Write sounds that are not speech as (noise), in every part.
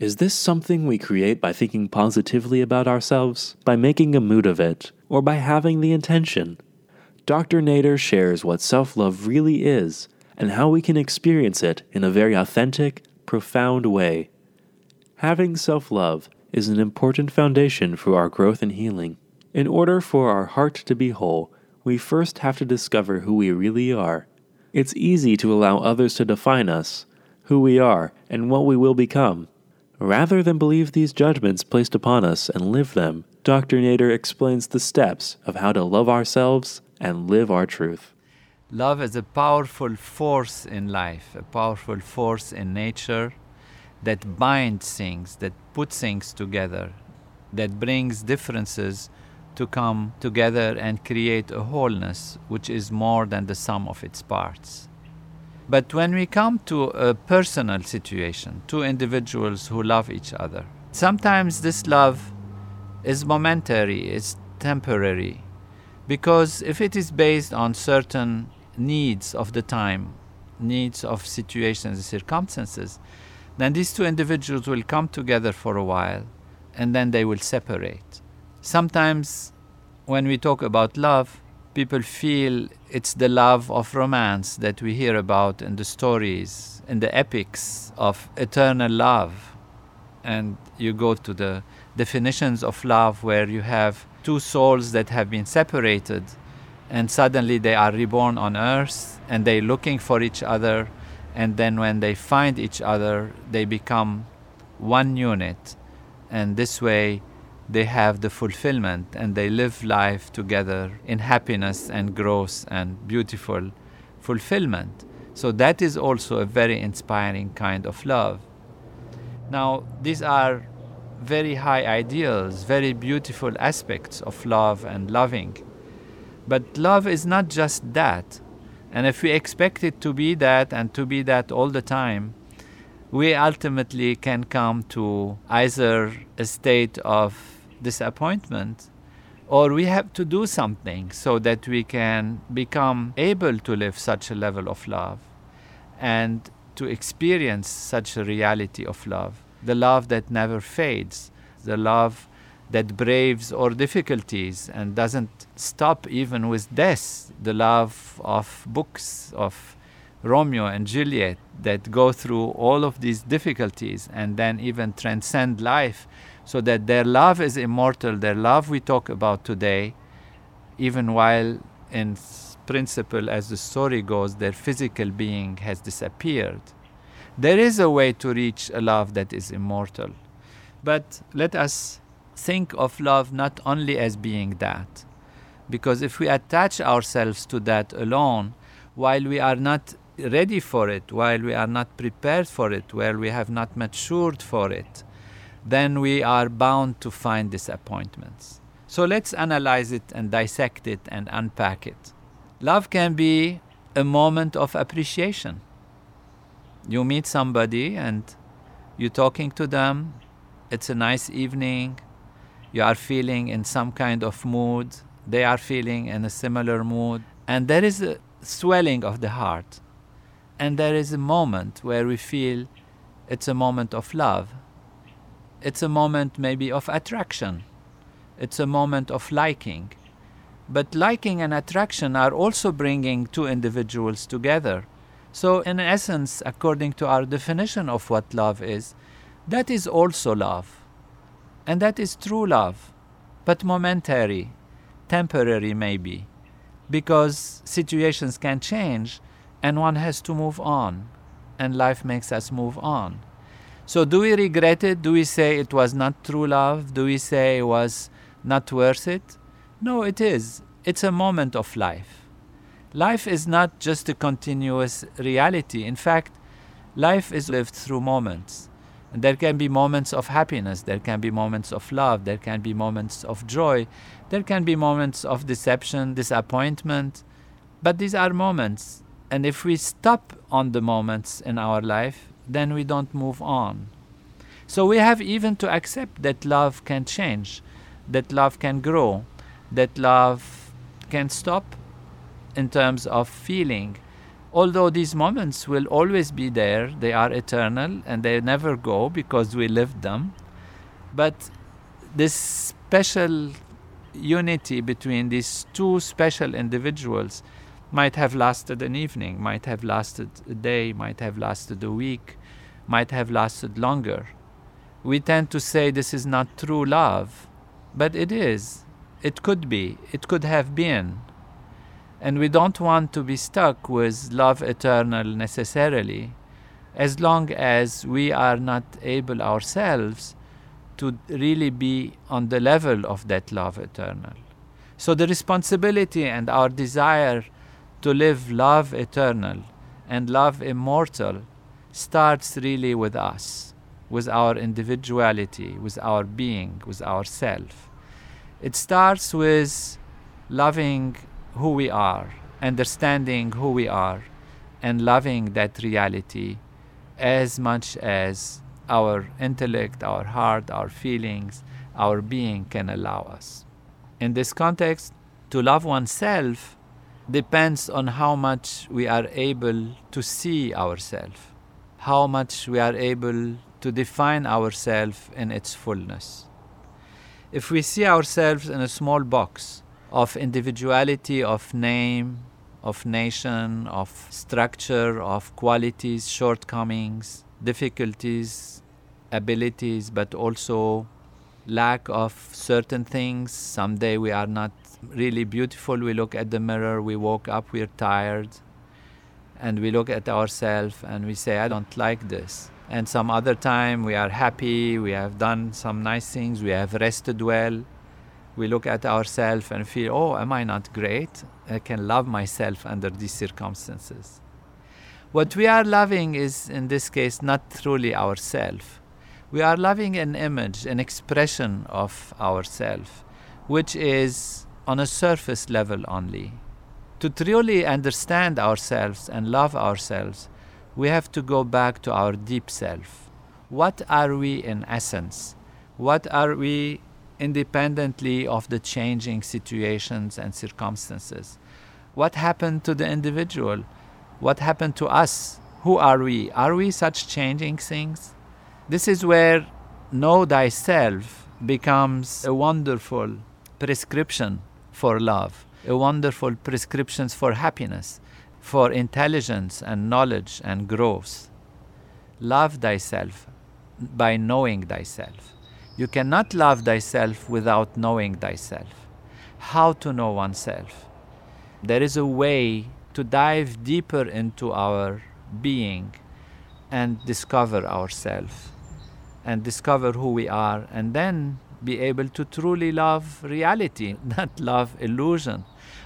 Is this something we create by thinking positively about ourselves, by making a mood of it, or by having the intention? Dr. Nader shares what self love really is and how we can experience it in a very authentic, profound way. Having self love is an important foundation for our growth and healing. In order for our heart to be whole, we first have to discover who we really are. It's easy to allow others to define us, who we are, and what we will become. Rather than believe these judgments placed upon us and live them, Dr. Nader explains the steps of how to love ourselves and live our truth. Love is a powerful force in life, a powerful force in nature that binds things, that puts things together, that brings differences to come together and create a wholeness which is more than the sum of its parts. But when we come to a personal situation, two individuals who love each other, sometimes this love is momentary, it's temporary. Because if it is based on certain needs of the time, needs of situations and circumstances, then these two individuals will come together for a while and then they will separate. Sometimes when we talk about love, people feel it's the love of romance that we hear about in the stories, in the epics of eternal love. And you go to the definitions of love where you have two souls that have been separated and suddenly they are reborn on earth and they're looking for each other and then when they find each other they become one unit and this way they have the fulfillment and they live life together in happiness and growth and beautiful fulfillment. So, that is also a very inspiring kind of love. Now, these are very high ideals, very beautiful aspects of love and loving. But love is not just that. And if we expect it to be that and to be that all the time, we ultimately can come to either a state of disappointment or we have to do something so that we can become able to live such a level of love and to experience such a reality of love. The love that never fades the love that braves all difficulties and doesn't stop even with death the love of books of Romeo and Juliet that go through all of these difficulties and then even transcend life so that their love is immortal, their love we talk about today, even while in principle, as the story goes, their physical being has disappeared. There is a way to reach a love that is immortal. But let us think of love not only as being that, because if we attach ourselves to that alone, while we are not ready for it, while we are not prepared for it, while we have not matured for it, then we are bound to find disappointments. So let's analyze it and dissect it and unpack it. Love can be a moment of appreciation. You meet somebody and you're talking to them, it's a nice evening, you are feeling in some kind of mood, they are feeling in a similar mood, and there is a swelling of the heart. And there is a moment where we feel it's a moment of love it's a moment maybe of attraction. It's a moment of liking. But liking and attraction are also bringing two individuals together. So, in essence, according to our definition of what love is, that is also love. And that is true love, but momentary, temporary maybe, because situations can change and one has to move on, and life makes us move on. So, do we regret it? Do we say it was not true love? Do we say it was not worth it? No, it is. It's a moment of life. Life is not just a continuous reality. In fact, life is lived through moments. And There can be moments of happiness, there can be moments of love, there can be moments of joy, there can be moments of deception, disappointment, but these are moments. And if we stop on the moments in our life, then we don't move on. So we have even to accept that love can change, that love can grow, that love can stop in terms of feeling. Although these moments will always be there, they are eternal and they never go because we lived them. But this special unity between these two special individuals might have lasted an evening, might have lasted a day, might have lasted a week, might have lasted longer we tend to say this is not true love, but it is. It could be. It could have been. And we don't want to be stuck with love eternal necessarily, as long as we are not able ourselves to really be on the level of that love eternal. So the responsibility and our desire to live love eternal and love immortal starts really with us with our individuality, with our being, with ourself. It starts with loving who we are, understanding who we are, and loving that reality as much as our intellect, our heart, our feelings, our being can allow us. In this context, to love oneself depends on how much we are able to see ourselves, how much we are able to define ourselves in its fullness. If we see ourselves in a small box of individuality, of name, of nation, of structure, of qualities, shortcomings, difficulties, abilities, but also lack of certain things. Someday we are not really beautiful. We look at the mirror, we woke up, we're tired, and we look at ourselves and we say, I don't like this and some other time we are happy, we have done some nice things, we have rested well. We look at ourselves and feel, oh, am I not great? I can love myself under these circumstances. What we are loving is, in this case, not truly ourself. We are loving an image, an expression of ourself, which is on a surface level only. To truly understand ourselves and love ourselves, we have to go back to our deep self. What are we in essence? What are we independently of the changing situations and circumstances? What happened to the individual? What happened to us? Who are we? Are we such changing things? This is where know thyself becomes a wonderful prescription for love, a wonderful prescription for happiness, for intelligence and knowledge and growth. Love thyself by knowing thyself. You cannot love thyself without knowing thyself. How to know oneself? There is a way to dive deeper into our being and discover ourselves and discover who we are and then be able to truly love reality, (laughs) not love illusion.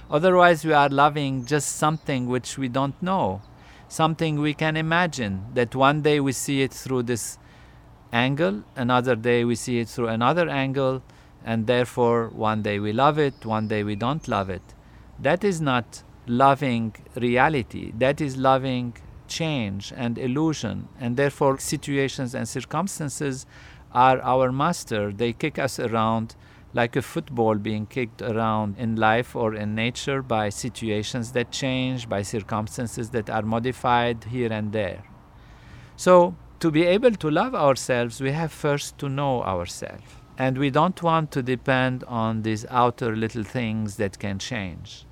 Otherwise, we are loving just something which we don't know, something we can imagine that one day we see it through this angle, another day we see it through another angle, and therefore one day we love it, one day we don't love it. That is not loving reality, that is loving change and illusion, and therefore situations and circumstances are our master. They kick us around like a football being kicked around in life or in nature by situations that change, by circumstances that are modified here and there. So, to be able to love ourselves, we have first to know ourselves. And we don't want to depend on these outer little things that can change.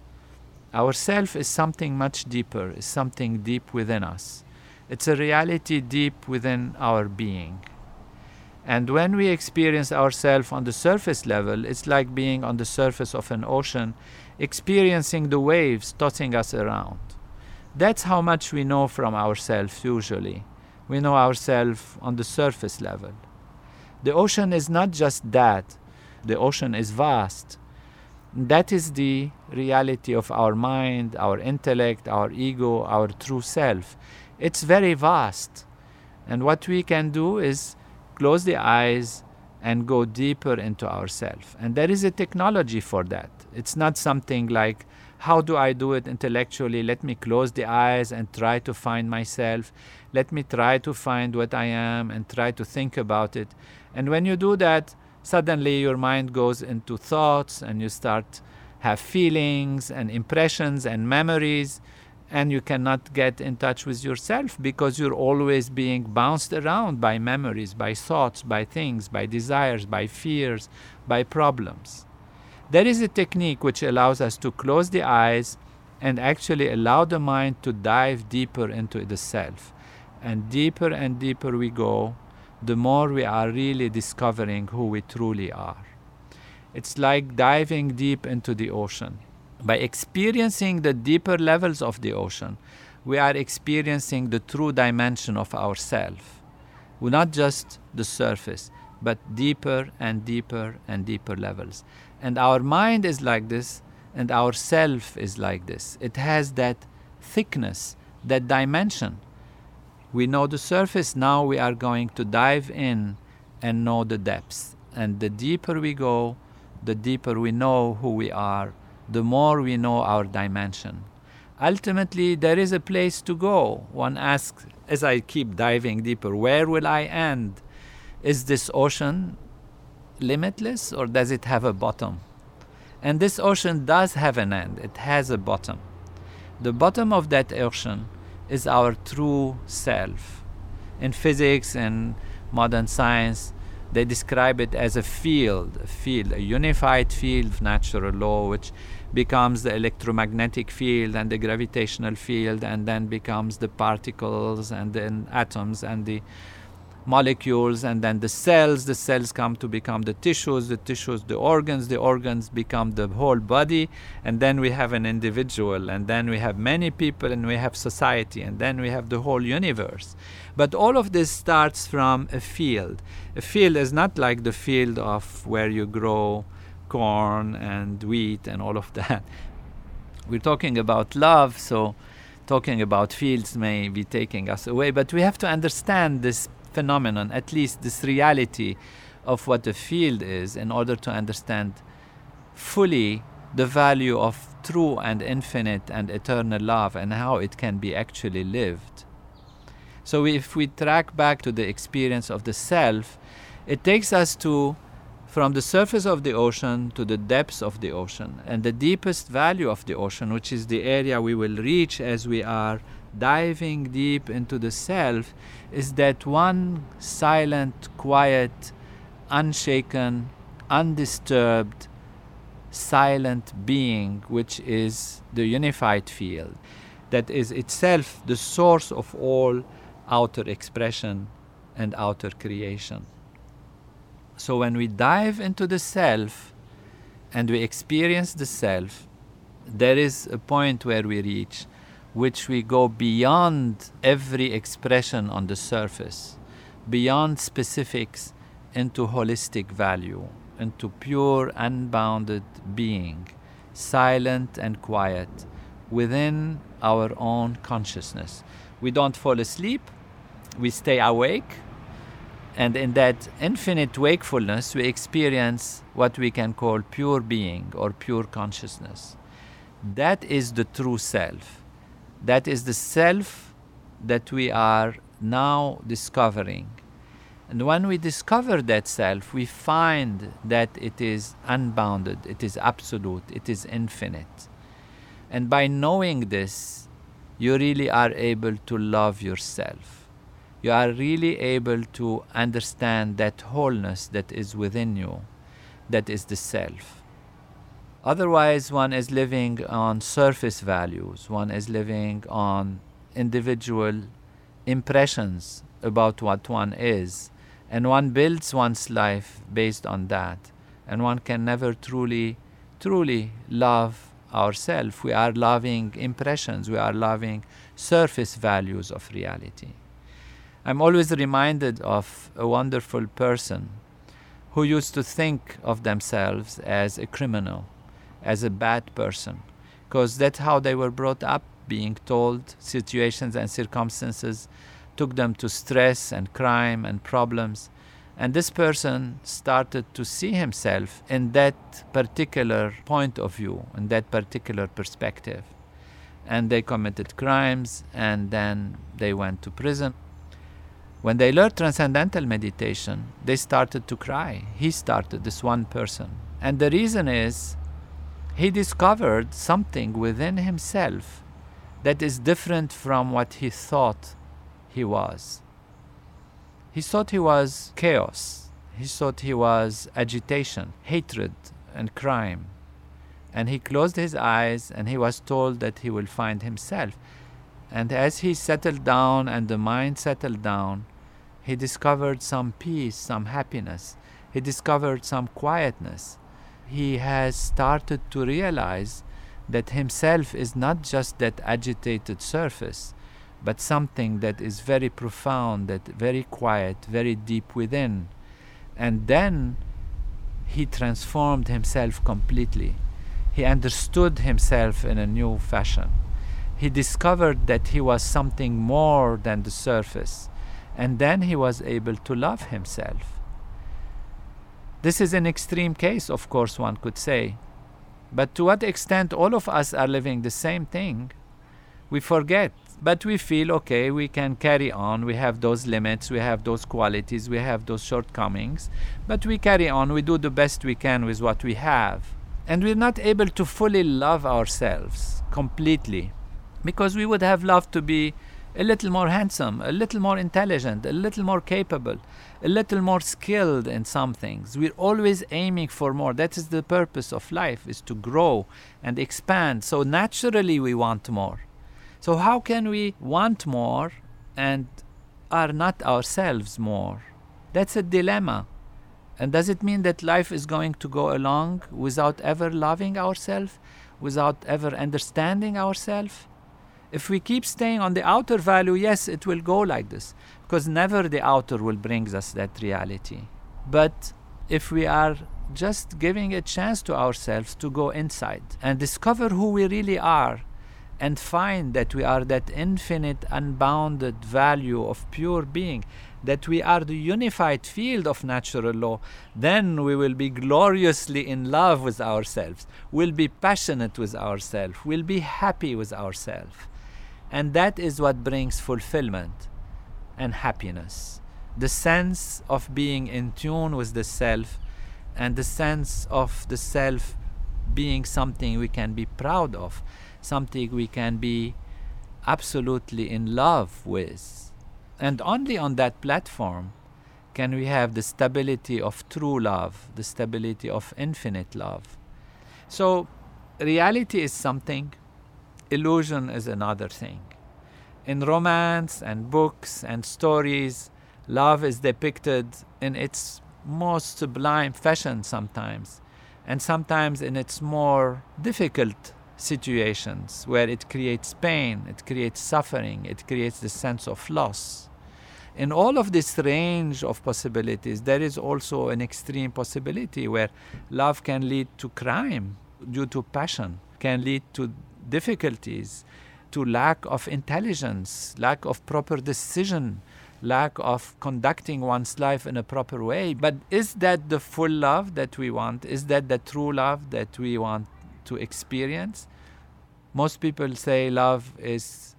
Our self is something much deeper, is something deep within us. It's a reality deep within our being. And when we experience ourselves on the surface level, it's like being on the surface of an ocean, experiencing the waves tossing us around. That's how much we know from ourselves usually. We know ourselves on the surface level. The ocean is not just that, the ocean is vast. That is the reality of our mind, our intellect, our ego, our true self. It's very vast. And what we can do is close the eyes, and go deeper into ourself. And there is a technology for that. It's not something like, how do I do it intellectually? Let me close the eyes and try to find myself. Let me try to find what I am and try to think about it. And when you do that, suddenly your mind goes into thoughts and you start have feelings and impressions and memories and you cannot get in touch with yourself because you're always being bounced around by memories, by thoughts, by things, by desires, by fears, by problems. There is a technique which allows us to close the eyes and actually allow the mind to dive deeper into the self. And deeper and deeper we go, the more we are really discovering who we truly are. It's like diving deep into the ocean by experiencing the deeper levels of the ocean, we are experiencing the true dimension of ourself. We're Not just the surface, but deeper and deeper and deeper levels. And our mind is like this, and our self is like this. It has that thickness, that dimension. We know the surface, now we are going to dive in and know the depths. And the deeper we go, the deeper we know who we are the more we know our dimension. Ultimately, there is a place to go. One asks, as I keep diving deeper, where will I end? Is this ocean limitless or does it have a bottom? And this ocean does have an end, it has a bottom. The bottom of that ocean is our true self. In physics and modern science, they describe it as a field, a field, a unified field of natural law, which becomes the electromagnetic field and the gravitational field, and then becomes the particles and then atoms and the molecules and then the cells. The cells come to become the tissues the tissues the organs the organs become the whole body and then we have an individual and then we have many people and we have society and then we have the whole universe. But all of this starts from a field. A field is not like the field of where you grow corn and wheat and all of that we're talking about love so talking about fields may be taking us away but we have to understand this phenomenon, at least this reality of what a field is, in order to understand fully the value of true and infinite and eternal love and how it can be actually lived. So, if we track back to the experience of the self, it takes us to from the surface of the ocean to the depths of the ocean. And the deepest value of the ocean, which is the area we will reach as we are diving deep into the self is that one silent, quiet, unshaken, undisturbed, silent being, which is the unified field, that is itself the source of all outer expression and outer creation. So when we dive into the self and we experience the self, there is a point where we reach which we go beyond every expression on the surface, beyond specifics into holistic value, into pure, unbounded being, silent and quiet within our own consciousness. We don't fall asleep, we stay awake, and in that infinite wakefulness, we experience what we can call pure being or pure consciousness. That is the true self that is the self that we are now discovering. And when we discover that self, we find that it is unbounded, it is absolute, it is infinite. And by knowing this, you really are able to love yourself. You are really able to understand that wholeness that is within you, that is the self. Otherwise, one is living on surface values, one is living on individual impressions about what one is, and one builds one's life based on that. And one can never truly, truly love ourselves. We are loving impressions, we are loving surface values of reality. I'm always reminded of a wonderful person who used to think of themselves as a criminal as a bad person because that's how they were brought up being told situations and circumstances took them to stress and crime and problems And this person started to see himself in that particular point of view, in that particular perspective. And they committed crimes and then they went to prison. When they learned transcendental meditation, they started to cry. He started, this one person. And the reason is he discovered something within himself that is different from what he thought he was. He thought he was chaos. He thought he was agitation, hatred, and crime. And he closed his eyes and he was told that he will find himself. And as he settled down and the mind settled down, he discovered some peace, some happiness. He discovered some quietness. He has started to realize that himself is not just that agitated surface, but something that is very profound, that very quiet, very deep within. And then he transformed himself completely. He understood himself in a new fashion. He discovered that he was something more than the surface. And then he was able to love himself. This is an extreme case, of course, one could say. But to what extent all of us are living the same thing, we forget. But we feel okay we can carry on. We have those limits. We have those qualities. We have those shortcomings. But we carry on. We do the best we can with what we have. And we're not able to fully love ourselves completely. Because we would have loved to be a little more handsome a little more intelligent a little more capable a little more skilled in some things we're always aiming for more that is the purpose of life is to grow and expand so naturally we want more so, how can we want more and are not ourselves more? That's a dilemma. And does it mean that life is going to go along without ever loving ourselves, without ever understanding ourselves? If we keep staying on the outer value, yes, it will go like this, because never the outer will bring us that reality. But if we are just giving a chance to ourselves to go inside and discover who we really are, and find that we are that infinite, unbounded value of pure being, that we are the unified field of natural law, then we will be gloriously in love with ourselves, we'll be passionate with ourselves, we'll be happy with ourselves. And that is what brings fulfillment and happiness. The sense of being in tune with the self and the sense of the self being something we can be proud of something we can be absolutely in love with. And only on that platform can we have the stability of true love, the stability of infinite love. So, reality is something, illusion is another thing. In romance and books and stories, love is depicted in its most sublime fashion sometimes, and sometimes in its more difficult situations where it creates pain, it creates suffering, it creates the sense of loss. In all of this range of possibilities, there is also an extreme possibility where love can lead to crime due to passion, can lead to difficulties, to lack of intelligence, lack of proper decision, lack of conducting one's life in a proper way. But is that the full love that we want? Is that the true love that we want to experience? most people say love is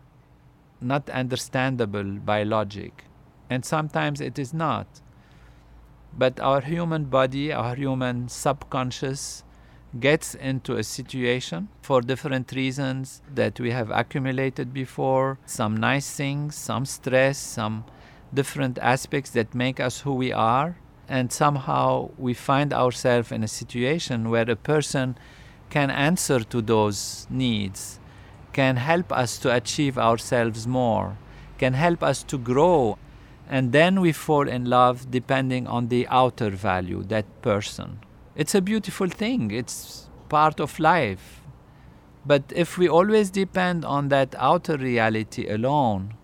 not understandable by logic, and sometimes it is not. But our human body, our human subconscious, gets into a situation for different reasons that we have accumulated before some nice things, some stress, some different aspects that make us who we are. And somehow we find ourselves in a situation where a person can answer to those needs, can help us to achieve ourselves more, can help us to grow. And then we fall in love depending on the outer value, that person. It's a beautiful thing, it's part of life. But if we always depend on that outer reality alone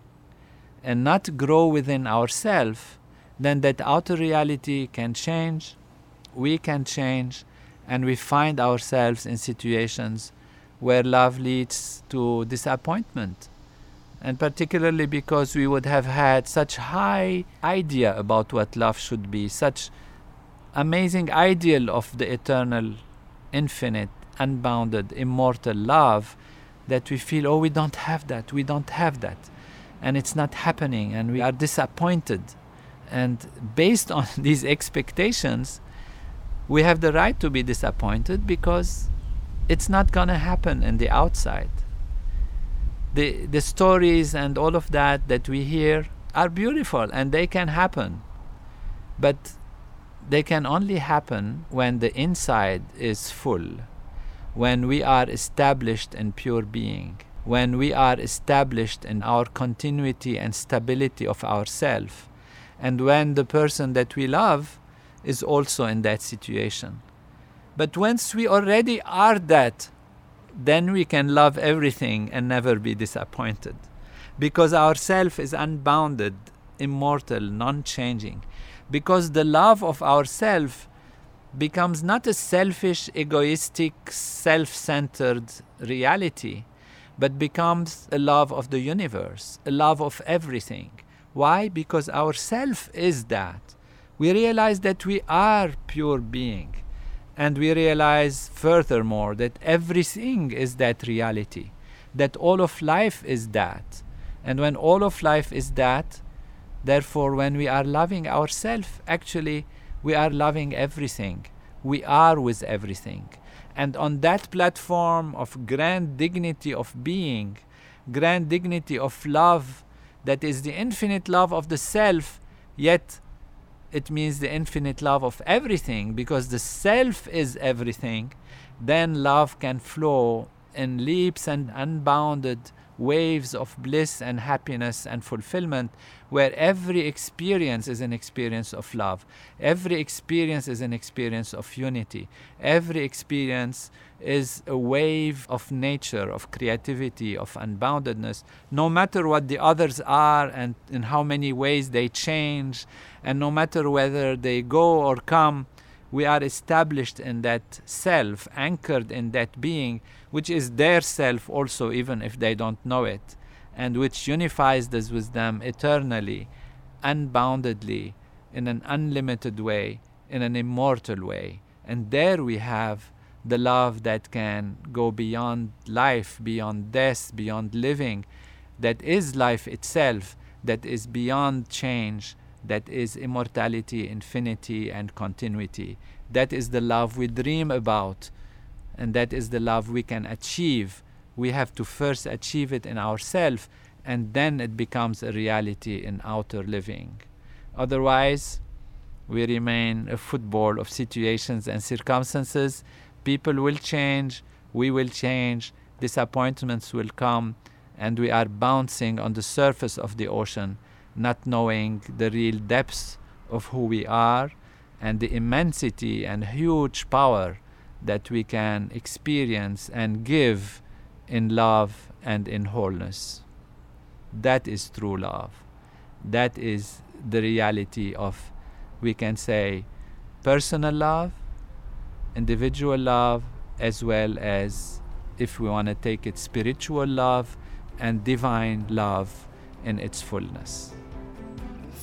and not grow within ourselves, then that outer reality can change, we can change, and we find ourselves in situations where love leads to disappointment and particularly because we would have had such high idea about what love should be, such amazing ideal of the eternal, infinite, unbounded, immortal love that we feel, oh, we don't have that, we don't have that, and it's not happening, and we are disappointed. And based (laughs) on these expectations, we have the right to be disappointed because it's not going to happen in the outside. The the stories and all of that that we hear are beautiful and they can happen. But they can only happen when the inside is full when we are established in pure being when we are established in our continuity and stability of ourself and when the person that we love is also in that situation but once we already are that then we can love everything and never be disappointed. Because our self is unbounded, immortal, non changing. Because the love of ourself becomes not a selfish, egoistic, self centered reality, but becomes a love of the universe, a love of everything. Why? Because our self is that. We realize that we are pure being and we realize furthermore that everything is that reality, that all of life is that. And when all of life is that, therefore, when we are loving ourselves, actually, we are loving everything. We are with everything. And on that platform of grand dignity of being, grand dignity of love, that is the infinite love of the self, yet it means the infinite love of everything because the self is everything, then love can flow in leaps and unbounded waves of bliss and happiness and fulfillment where every experience is an experience of love every experience is an experience of unity every experience is a wave of nature of creativity of unboundedness. No matter what the others are and in how many ways they change and no matter whether they go or come we are established in that self, anchored in that being, which is their self also, even if they don't know it, and which unifies us with them eternally, unboundedly, in an unlimited way, in an immortal way. And there we have the love that can go beyond life, beyond death, beyond living, that is life itself, that is beyond change, that is immortality, infinity, and continuity. That is the love we dream about, and that is the love we can achieve. We have to first achieve it in ourselves, and then it becomes a reality in outer living. Otherwise, we remain a football of situations and circumstances. People will change, we will change, disappointments will come, and we are bouncing on the surface of the ocean not knowing the real depths of who we are and the immensity and huge power that we can experience and give in love and in wholeness. That is true love. That is the reality of, we can say, personal love, individual love, as well as, if we want to take it, spiritual love and divine love in its fullness.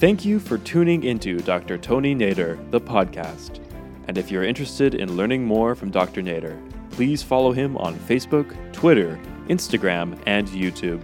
Thank you for tuning into Dr. Tony Nader, the podcast. And if you're interested in learning more from Dr. Nader, please follow him on Facebook, Twitter, Instagram, and YouTube.